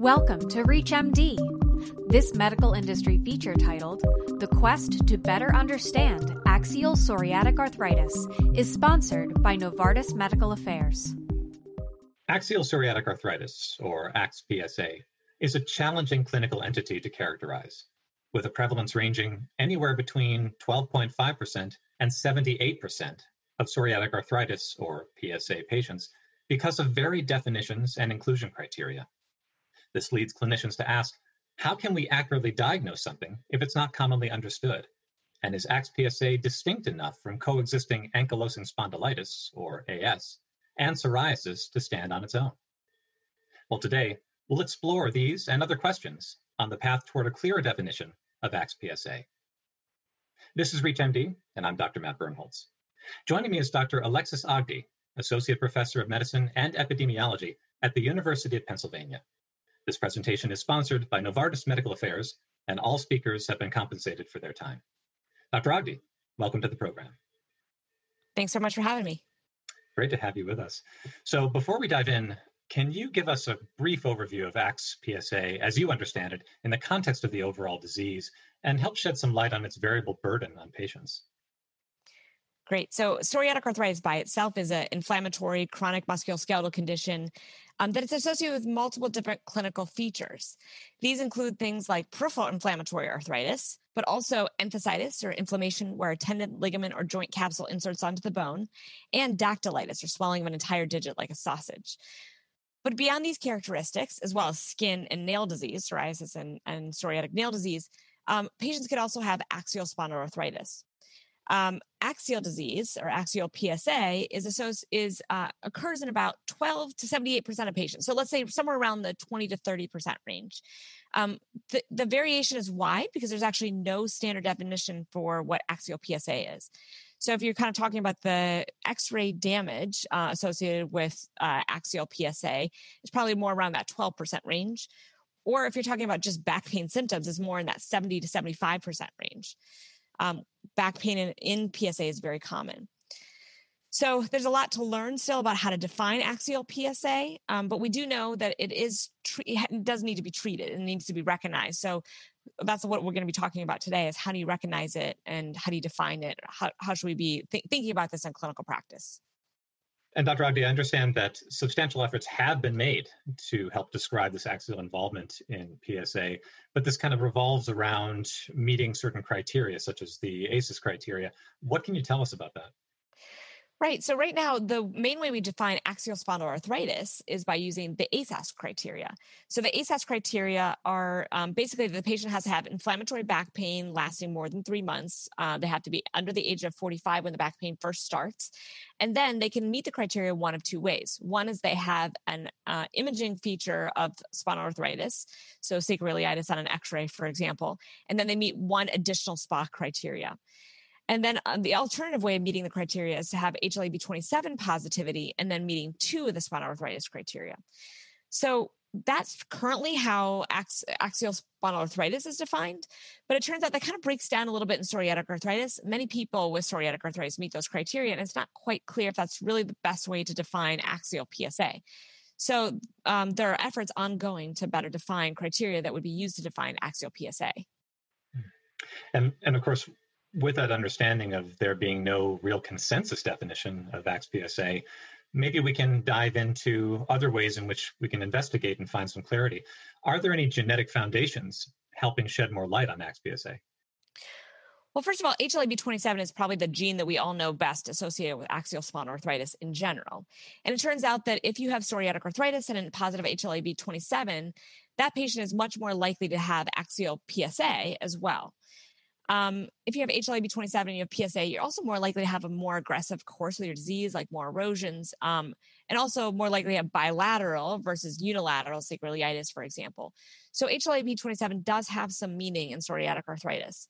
Welcome to ReachMD. This medical industry feature titled The Quest to Better Understand Axial Psoriatic Arthritis is sponsored by Novartis Medical Affairs. Axial psoriatic arthritis, or AXPSA, is a challenging clinical entity to characterize, with a prevalence ranging anywhere between 12.5% and 78% of psoriatic arthritis, or PSA, patients because of varied definitions and inclusion criteria. This leads clinicians to ask, how can we accurately diagnose something if it's not commonly understood? And is AXPSA distinct enough from coexisting ankylosing spondylitis, or AS, and psoriasis to stand on its own? Well, today, we'll explore these and other questions on the path toward a clearer definition of AXPSA. This is ReachMD, and I'm Dr. Matt Birnholz. Joining me is Dr. Alexis Ogdie, Associate Professor of Medicine and Epidemiology at the University of Pennsylvania. This presentation is sponsored by Novartis Medical Affairs, and all speakers have been compensated for their time. Dr. Ogdie, welcome to the program. Thanks so much for having me. Great to have you with us. So, before we dive in, can you give us a brief overview of AXPSA as you understand it in the context of the overall disease and help shed some light on its variable burden on patients? Great. So, psoriatic arthritis by itself is an inflammatory chronic musculoskeletal condition um, that is associated with multiple different clinical features. These include things like peripheral inflammatory arthritis, but also enthesitis or inflammation where a tendon, ligament, or joint capsule inserts onto the bone, and dactylitis or swelling of an entire digit like a sausage. But beyond these characteristics, as well as skin and nail disease, psoriasis and, and psoriatic nail disease, um, patients could also have axial spondyloarthritis. Um, axial disease or axial PSA is is uh, occurs in about 12 to 78 percent of patients. So let's say somewhere around the 20 to 30 percent range. Um, the, the variation is wide because there's actually no standard definition for what axial PSA is. So if you're kind of talking about the X-ray damage uh, associated with uh, axial PSA, it's probably more around that 12% range. Or if you're talking about just back pain symptoms, it's more in that 70 to 75% range um, back pain in, in PSA is very common. So there's a lot to learn still about how to define axial PSA, um, but we do know that it is it does need to be treated and needs to be recognized. So that's what we're going to be talking about today: is how do you recognize it and how do you define it? How how should we be th- thinking about this in clinical practice? And Dr. Ogdie, I understand that substantial efforts have been made to help describe this axial involvement in PSA, but this kind of revolves around meeting certain criteria, such as the ASAS criteria. What can you tell us about that? Right. So right now, the main way we define axial spondyloarthritis is by using the ASAS criteria. So the ASAS criteria are um, basically the patient has to have inflammatory back pain lasting more than three months. Uh, they have to be under the age of 45 when the back pain first starts. And then they can meet the criteria one of two ways. One is they have an uh, imaging feature of spondyloarthritis, so sacroiliitis on an x-ray, for example, and then they meet one additional SPA criteria. And then um, the alternative way of meeting the criteria is to have HLA-B27 positivity and then meeting two of the spondyloarthritis criteria. So that's currently how ax- axial arthritis is defined, but it turns out that kind of breaks down a little bit in psoriatic arthritis. Many people with psoriatic arthritis meet those criteria, and it's not quite clear if that's really the best way to define axial PSA. So um, there are efforts ongoing to better define criteria that would be used to define axial PSA. And and of course, with that understanding of there being no real consensus definition of AXPSA, maybe we can dive into other ways in which we can investigate and find some clarity. Are there any genetic foundations helping shed more light on AXPSA? Well, first of all, HLA-B27 is probably the gene that we all know best associated with axial spondyloarthritis in general. And it turns out that if you have psoriatic arthritis and a positive HLA-B27, that patient is much more likely to have axial PSA as well. Um, if you have HLA-B27 and you have PSA, you're also more likely to have a more aggressive course of your disease, like more erosions, um, and also more likely to have bilateral versus unilateral sacroiliitis, for example. So HLA-B27 does have some meaning in psoriatic arthritis.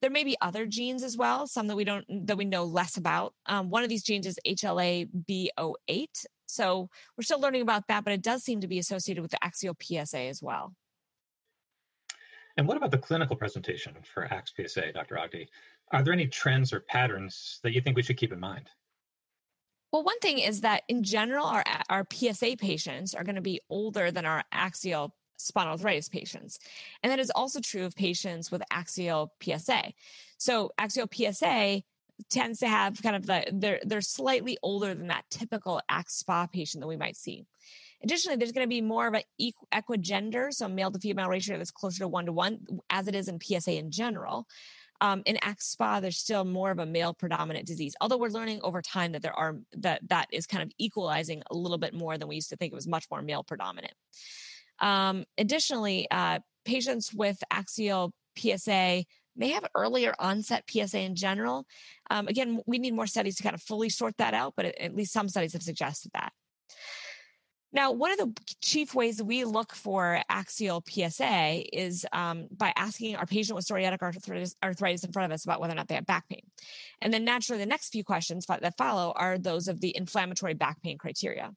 There may be other genes as well, some that we don't that we know less about. Um, one of these genes is HLA-B08. So we're still learning about that, but it does seem to be associated with the axial PSA as well. And what about the clinical presentation for AXPSA, Dr. Ogdie? Are there any trends or patterns that you think we should keep in mind? Well, one thing is that in general, our, our PSA patients are going to be older than our axial spondyloarthritis patients. And that is also true of patients with axial PSA. So axial PSA tends to have kind of the they're they're slightly older than that typical AxSpA patient that we might see. Additionally, there's going to be more of an equigender, so male to female ratio that's closer to one to one, as it is in PSA in general. Um, in AxSpA, there's still more of a male predominant disease. Although we're learning over time that there are that that is kind of equalizing a little bit more than we used to think. It was much more male predominant. Um, additionally, uh, patients with axial PSA may have earlier onset PSA in general. Um, again, we need more studies to kind of fully sort that out, but at least some studies have suggested that. Now, one of the chief ways we look for axial PSA is um, by asking our patient with psoriatic arthritis, arthritis, in front of us about whether or not they have back pain. And then naturally, the next few questions that follow are those of the inflammatory back pain criteria.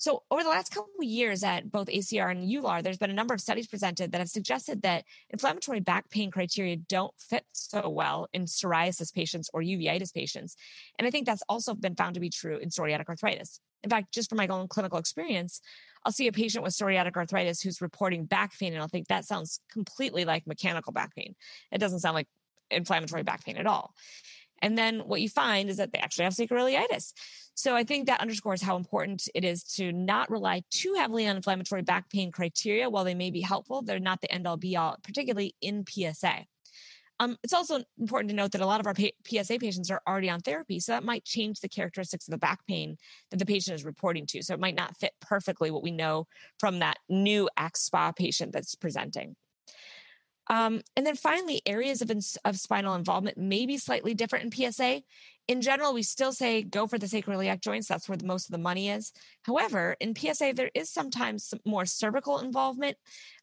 So, over the last couple of years at both ACR and EULAR, there's been a number of studies presented that have suggested that inflammatory back pain criteria don't fit so well in psoriasis patients or uveitis patients. And I think that's also been found to be true in psoriatic arthritis. In fact, just from my own clinical experience, I'll see a patient with psoriatic arthritis who's reporting back pain, and I'll think that sounds completely like mechanical back pain. It doesn't sound like inflammatory back pain at all. And then what you find is that they actually have sacroiliitis. So I think that underscores how important it is to not rely too heavily on inflammatory back pain criteria. While they may be helpful, they're not the end all be all, particularly in PSA. Um, it's also important to note that a lot of our PSA patients are already on therapy, so that might change the characteristics of the back pain that the patient is reporting to. So it might not fit perfectly what we know from that new AxSpA patient that's presenting. Um, and then finally, areas of, of spinal involvement may be slightly different in PSA. In general, we still say go for the sacroiliac joints. That's where the, most of the money is. However, in PSA, there is sometimes more cervical involvement.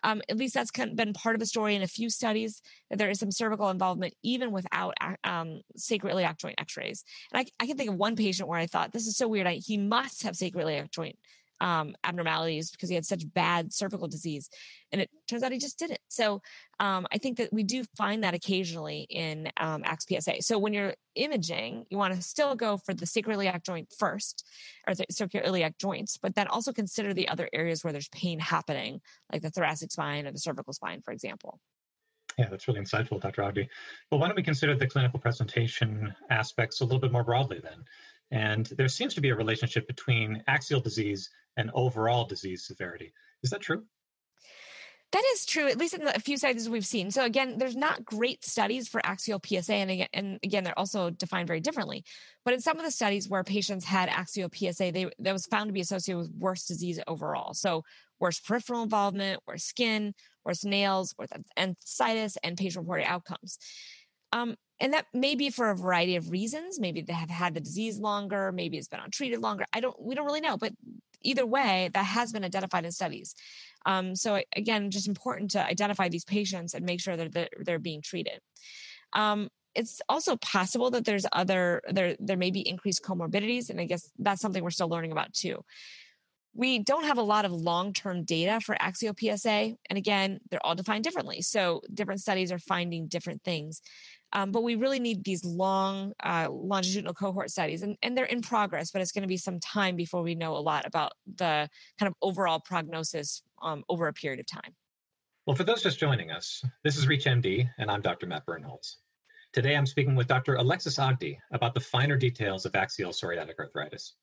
Um, at least that's been part of the story in a few studies that there is some cervical involvement even without um, sacroiliac joint x-rays. And I, I, can think of one patient where I thought, this is so weird. I, he must have sacroiliac joint um, abnormalities because he had such bad cervical disease. And it turns out he just didn't. So um, I think that we do find that occasionally in um, AXPSA. So when you're imaging, you want to still go for the sacroiliac joint first, or the sacroiliac joints, but then also consider the other areas where there's pain happening, like the thoracic spine or the cervical spine, for example. Yeah, that's really insightful, Dr. Ogdie. Well, why don't we consider the clinical presentation aspects a little bit more broadly then? And there seems to be a relationship between axial disease and overall disease severity. Is that true? That is true, at least in a few studies we've seen. So again, there's not great studies for axial PSA, and again, and again, they're also defined very differently. But in some of the studies where patients had axial PSA, they that was found to be associated with worse disease overall. So worse peripheral involvement, worse skin, worse nails, worse enthesitis, and patient-reported outcomes. Um, and that may be for a variety of reasons. Maybe they have had the disease longer, maybe it's been untreated longer. I don't, we don't really know, but either way, that has been identified in studies. Um, so again, just important to identify these patients and make sure that they're, they're being treated. Um, it's also possible that there's other there there may be increased comorbidities, and I guess that's something we're still learning about too. We don't have a lot of long term data for axial PSA. And again, they're all defined differently. So different studies are finding different things. Um, but we really need these long uh, longitudinal cohort studies, and, and they're in progress, but it's going to be some time before we know a lot about the kind of overall prognosis um, over a period of time. Well, for those just joining us, this is ReachMD, and I'm Dr. Matt Birnholz. Today I'm speaking with Dr. Alexis Ogdie about the finer details of axial psoriatic arthritis.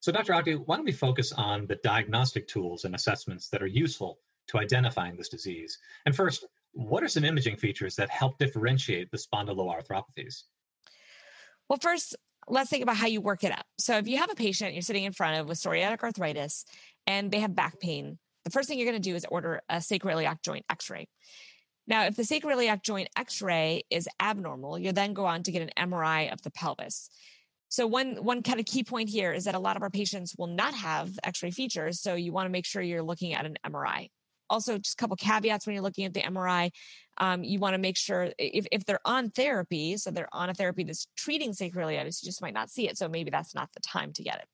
So, Dr. Ogdie, why don't we focus on the diagnostic tools and assessments that are useful to identifying this disease? And first, what are some imaging features that help differentiate the spondyloarthropathies? Well, first, let's think about how you work it up. So, if you have a patient you're sitting in front of with psoriatic arthritis and they have back pain, the first thing you're going to do is order a sacroiliac joint x ray. Now, if the sacroiliac joint x ray is abnormal, you then go on to get an MRI of the pelvis. So one one kind of key point here is that a lot of our patients will not have X-ray features, so you want to make sure you're looking at an MRI also just a couple caveats when you're looking at the MRI. Um, you want to make sure if, if they're on therapy, so they're on a therapy that's treating sacroiliitis, you just might not see it. So maybe that's not the time to get it.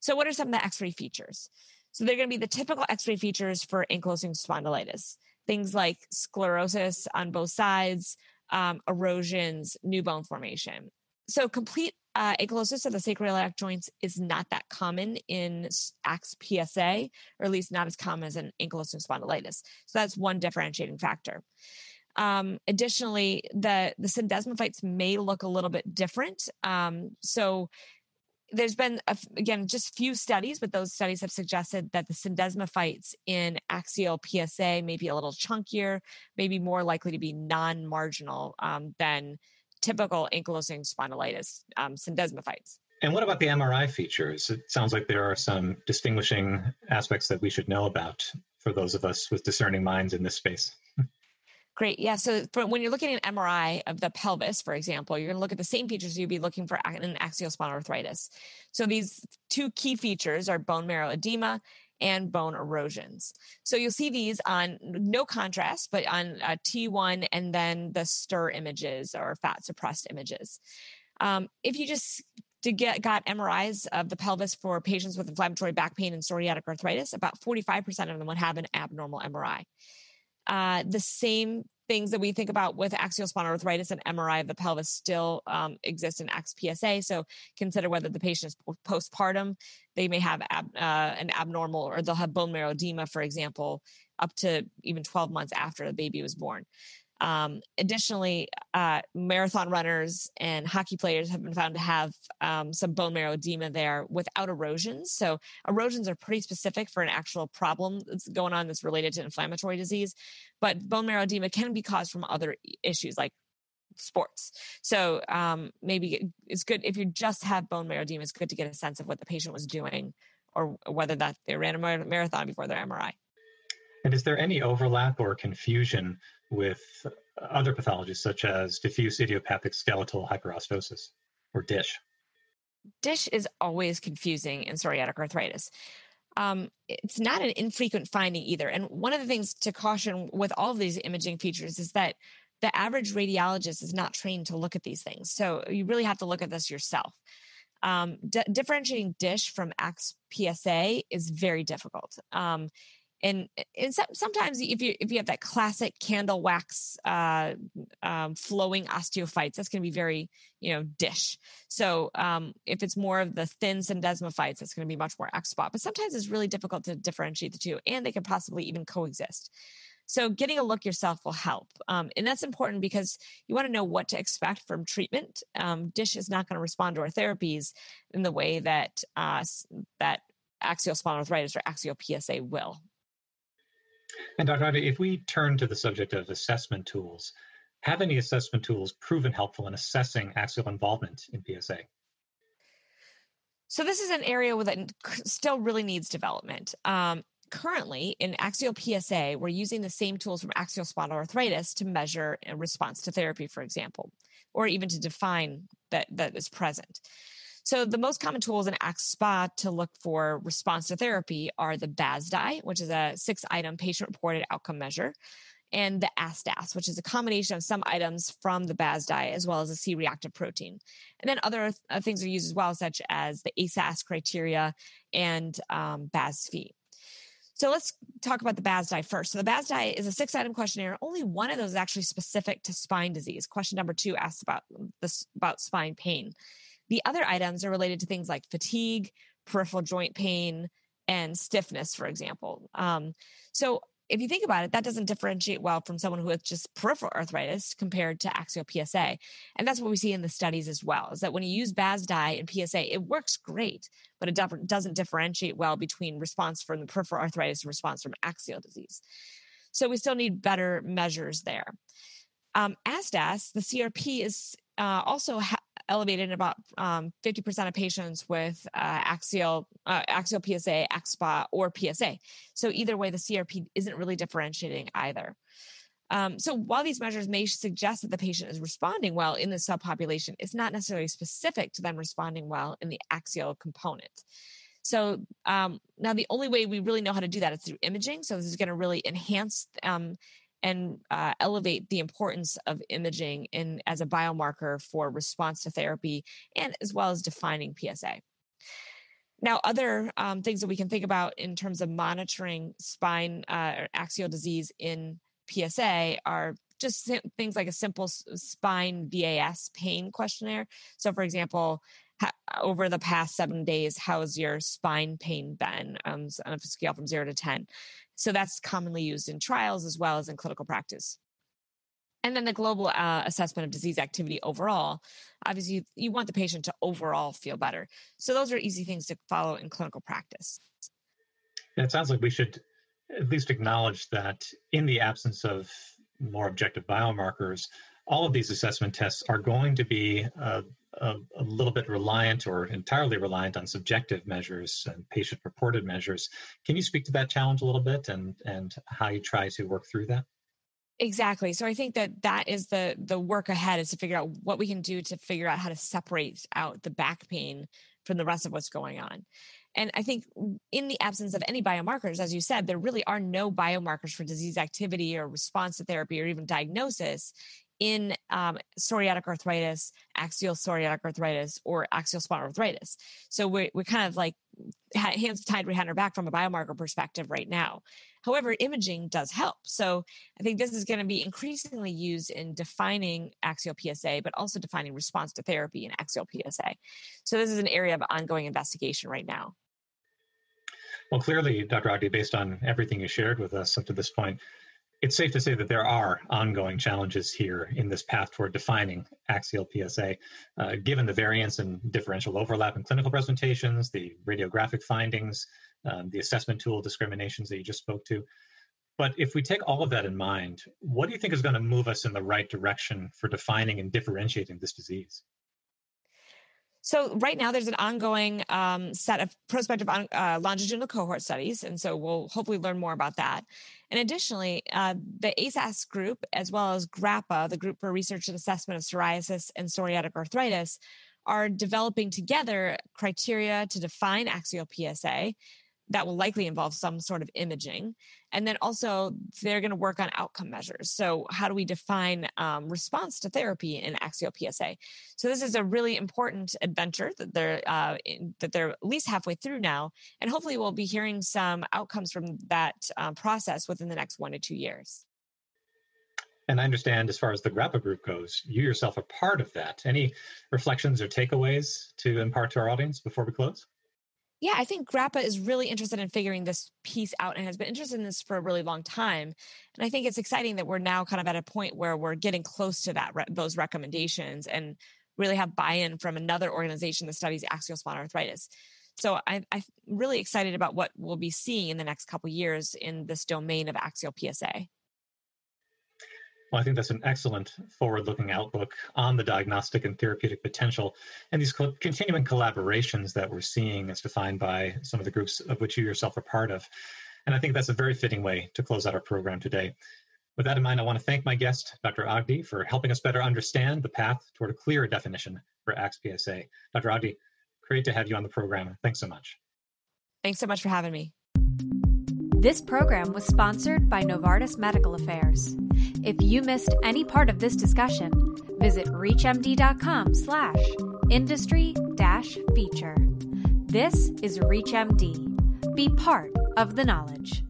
So what are some of the X-ray features? So they're going to be the typical X-ray features for ankylosing spondylitis. Things like sclerosis on both sides, um, erosions, new bone formation. So complete uh, ankylosis of the sacroiliac joints is not that common in AX PSA, or at least not as common as an ankylosing spondylitis. So that's one differentiating factor. Um, additionally, the the syndesmophytes may look a little bit different. Um, so there's been a, again just few studies, but those studies have suggested that the syndesmophytes in axial PSA may be a little chunkier, maybe more likely to be non-marginal um, than typical ankylosing spondylitis um, syndesmophytes. And what about the MRI features? It sounds like there are some distinguishing aspects that we should know about for those of us with discerning minds in this space. Great. Yeah. So for, when you're looking at an MRI of the pelvis, for example, you're going to look at the same features you'd be looking for in axial spondyloarthritis. So these two key features are bone marrow edema and bone erosions. So you'll see these on no contrast, but on uh, T1 and then the STIR images or fat suppressed images. Um, if you just to get got MRIs of the pelvis for patients with inflammatory back pain and psoriatic arthritis, about 45% of them would have an abnormal MRI. Uh, the same things that we think about with axial spondyloarthritis and MRI of the pelvis still um, exist in AX-PSA. So consider whether the patient is postpartum. They may have ab, uh, an abnormal, or they'll have bone marrow edema, for example, up to even 12 months after the baby was born. Um, additionally, uh, marathon runners and hockey players have been found to have um, some bone marrow edema there without erosions. So, erosions are pretty specific for an actual problem that's going on that's related to inflammatory disease. But bone marrow edema can be caused from other issues like sports. So um, maybe it's good if you just have bone marrow edema. It's good to get a sense of what the patient was doing, or whether that they ran a marathon before their MRI. And is there any overlap or confusion with other pathologies such as diffuse idiopathic skeletal hyperostosis or DISH? DISH is always confusing in psoriatic arthritis. Um, it's not an infrequent finding either. And one of the things to caution with all of these imaging features is that the average radiologist is not trained to look at these things. So you really have to look at this yourself. Um, d- differentiating DISH from AX PSA is very difficult. Um, and and so, sometimes if you if you have that classic candle wax uh, um, flowing osteophytes, that's going to be very you know dish. So um, if it's more of the thin syndesmophytes, that's going to be much more AxSpA. But sometimes it's really difficult to differentiate the two, and they can possibly even coexist. So getting a look yourself will help, um, and that's important because you want to know what to expect from treatment. Um, dish is not going to respond to our therapies in the way that uh, that axial spondyloarthritis or axial PSA will. And Dr. Ogdie, if we turn to the subject of assessment tools, have any assessment tools proven helpful in assessing axial involvement in PSA? So this is an area that still really needs development. Um, currently, in axial PSA, we're using the same tools from axial spondyloarthritis to measure a response to therapy, for example, or even to define that that is present. So the most common tools in AxSpa to look for response to therapy are the BASDAI, which is a six-item patient-reported outcome measure, and the ASDAS, which is a combination of some items from the BASDAI as well as a C-reactive protein. And then other uh, things are used as well, such as the ASAS criteria and um, BASFI. So let's talk about the BASDAI first. So the BASDAI is a six-item questionnaire. Only one of those is actually specific to spine disease. Question number two asks about this about spine pain. The other items are related to things like fatigue, peripheral joint pain, and stiffness, for example. Um, so if you think about it, that doesn't differentiate well from someone who has just peripheral arthritis compared to axial PSA. And that's what we see in the studies as well, is that when you use BASDAI and PSA, it works great, but it doesn't differentiate well between response from the peripheral arthritis and response from axial disease. So we still need better measures there. Um, ASDAS, the CRP is uh, also ha- elevated in about um, 50% of patients with uh, axial uh, axial PSA, AxSpa, or PSA. So either way, the CRP isn't really differentiating either. Um, so while these measures may suggest that the patient is responding well in the subpopulation, it's not necessarily specific to them responding well in the axial component. So um, now the only way we really know how to do that is through imaging. So this is going to really enhance um, and uh, elevate the importance of imaging in as a biomarker for response to therapy and as well as defining PSA. Now, other um, things that we can think about in terms of monitoring spine uh, or axial disease in PSA are just things like a simple spine VAS pain questionnaire. So, for example, over the past seven days, how's your spine pain been um, on a scale from zero to 10? So that's commonly used in trials as well as in clinical practice. And then the global uh, assessment of disease activity overall. Obviously, you, you want the patient to overall feel better. So those are easy things to follow in clinical practice. it sounds like we should at least acknowledge that in the absence of more objective biomarkers, all of these assessment tests are going to be uh, a, a, little bit reliant or entirely reliant on subjective measures and patient reported measures. Can you speak to that challenge a little bit and, and how you try to work through that? Exactly. So I think that that is the the work ahead is to figure out what we can do to figure out how to separate out the back pain from the rest of what's going on. And I think in the absence of any biomarkers, as you said, there really are no biomarkers for disease activity or response to therapy or even diagnosis in um, psoriatic arthritis, axial psoriatic arthritis, or axial spondyloarthritis. So we're, we're kind of like hands tied behind our back from a biomarker perspective right now. However, imaging does help. So I think this is going to be increasingly used in defining axial PSA, but also defining response to therapy in axial PSA. So this is an area of ongoing investigation right now. Well, clearly, Dr. Ogdie, based on everything you shared with us up to this point, it's safe to say that there are ongoing challenges here in this path toward defining axial PSA, uh, given the variance and differential overlap in clinical presentations, the radiographic findings, um, the assessment tool discriminations that you just spoke to. But if we take all of that in mind, what do you think is going to move us in the right direction for defining and differentiating this disease? So right now, there's an ongoing um, set of prospective uh, longitudinal cohort studies, and so we'll hopefully learn more about that. And additionally, uh, the ASAS group, as well as GRAPPA, the Group for Research and Assessment of Psoriasis and Psoriatic Arthritis, are developing together criteria to define axial PSA that will likely involve some sort of imaging. And then also, they're going to work on outcome measures. So, how do we define um, response to therapy in axial PSA? So, this is a really important adventure that they're uh, in, that they're at least halfway through now, and hopefully, we'll be hearing some outcomes from that uh, process within the next one to two years. And I understand, as far as the GRAPPA group goes, you yourself are part of that. Any reflections or takeaways to impart to our audience before we close? Yeah, I think GRAPPA is really interested in figuring this piece out and has been interested in this for a really long time. And I think it's exciting that we're now kind of at a point where we're getting close to that those recommendations and really have buy-in from another organization that studies axial spondyloarthritis. So I, I'm really excited about what we'll be seeing in the next couple years in this domain of axial PSA. Well, I think that's an excellent forward looking outlook on the diagnostic and therapeutic potential and these co- continuing collaborations that we're seeing as defined by some of the groups of which you yourself are part of. And I think that's a very fitting way to close out our program today. With that in mind, I want to thank my guest, Dr. Ogdie, for helping us better understand the path toward a clearer definition for AXPSA. Dr. Ogdie, great to have you on the program. Thanks so much. Thanks so much for having me. This program was sponsored by Novartis Medical Affairs. If you missed any part of this discussion, visit reachmd.com slash industry dash feature. This is ReachMD. Be part of the knowledge.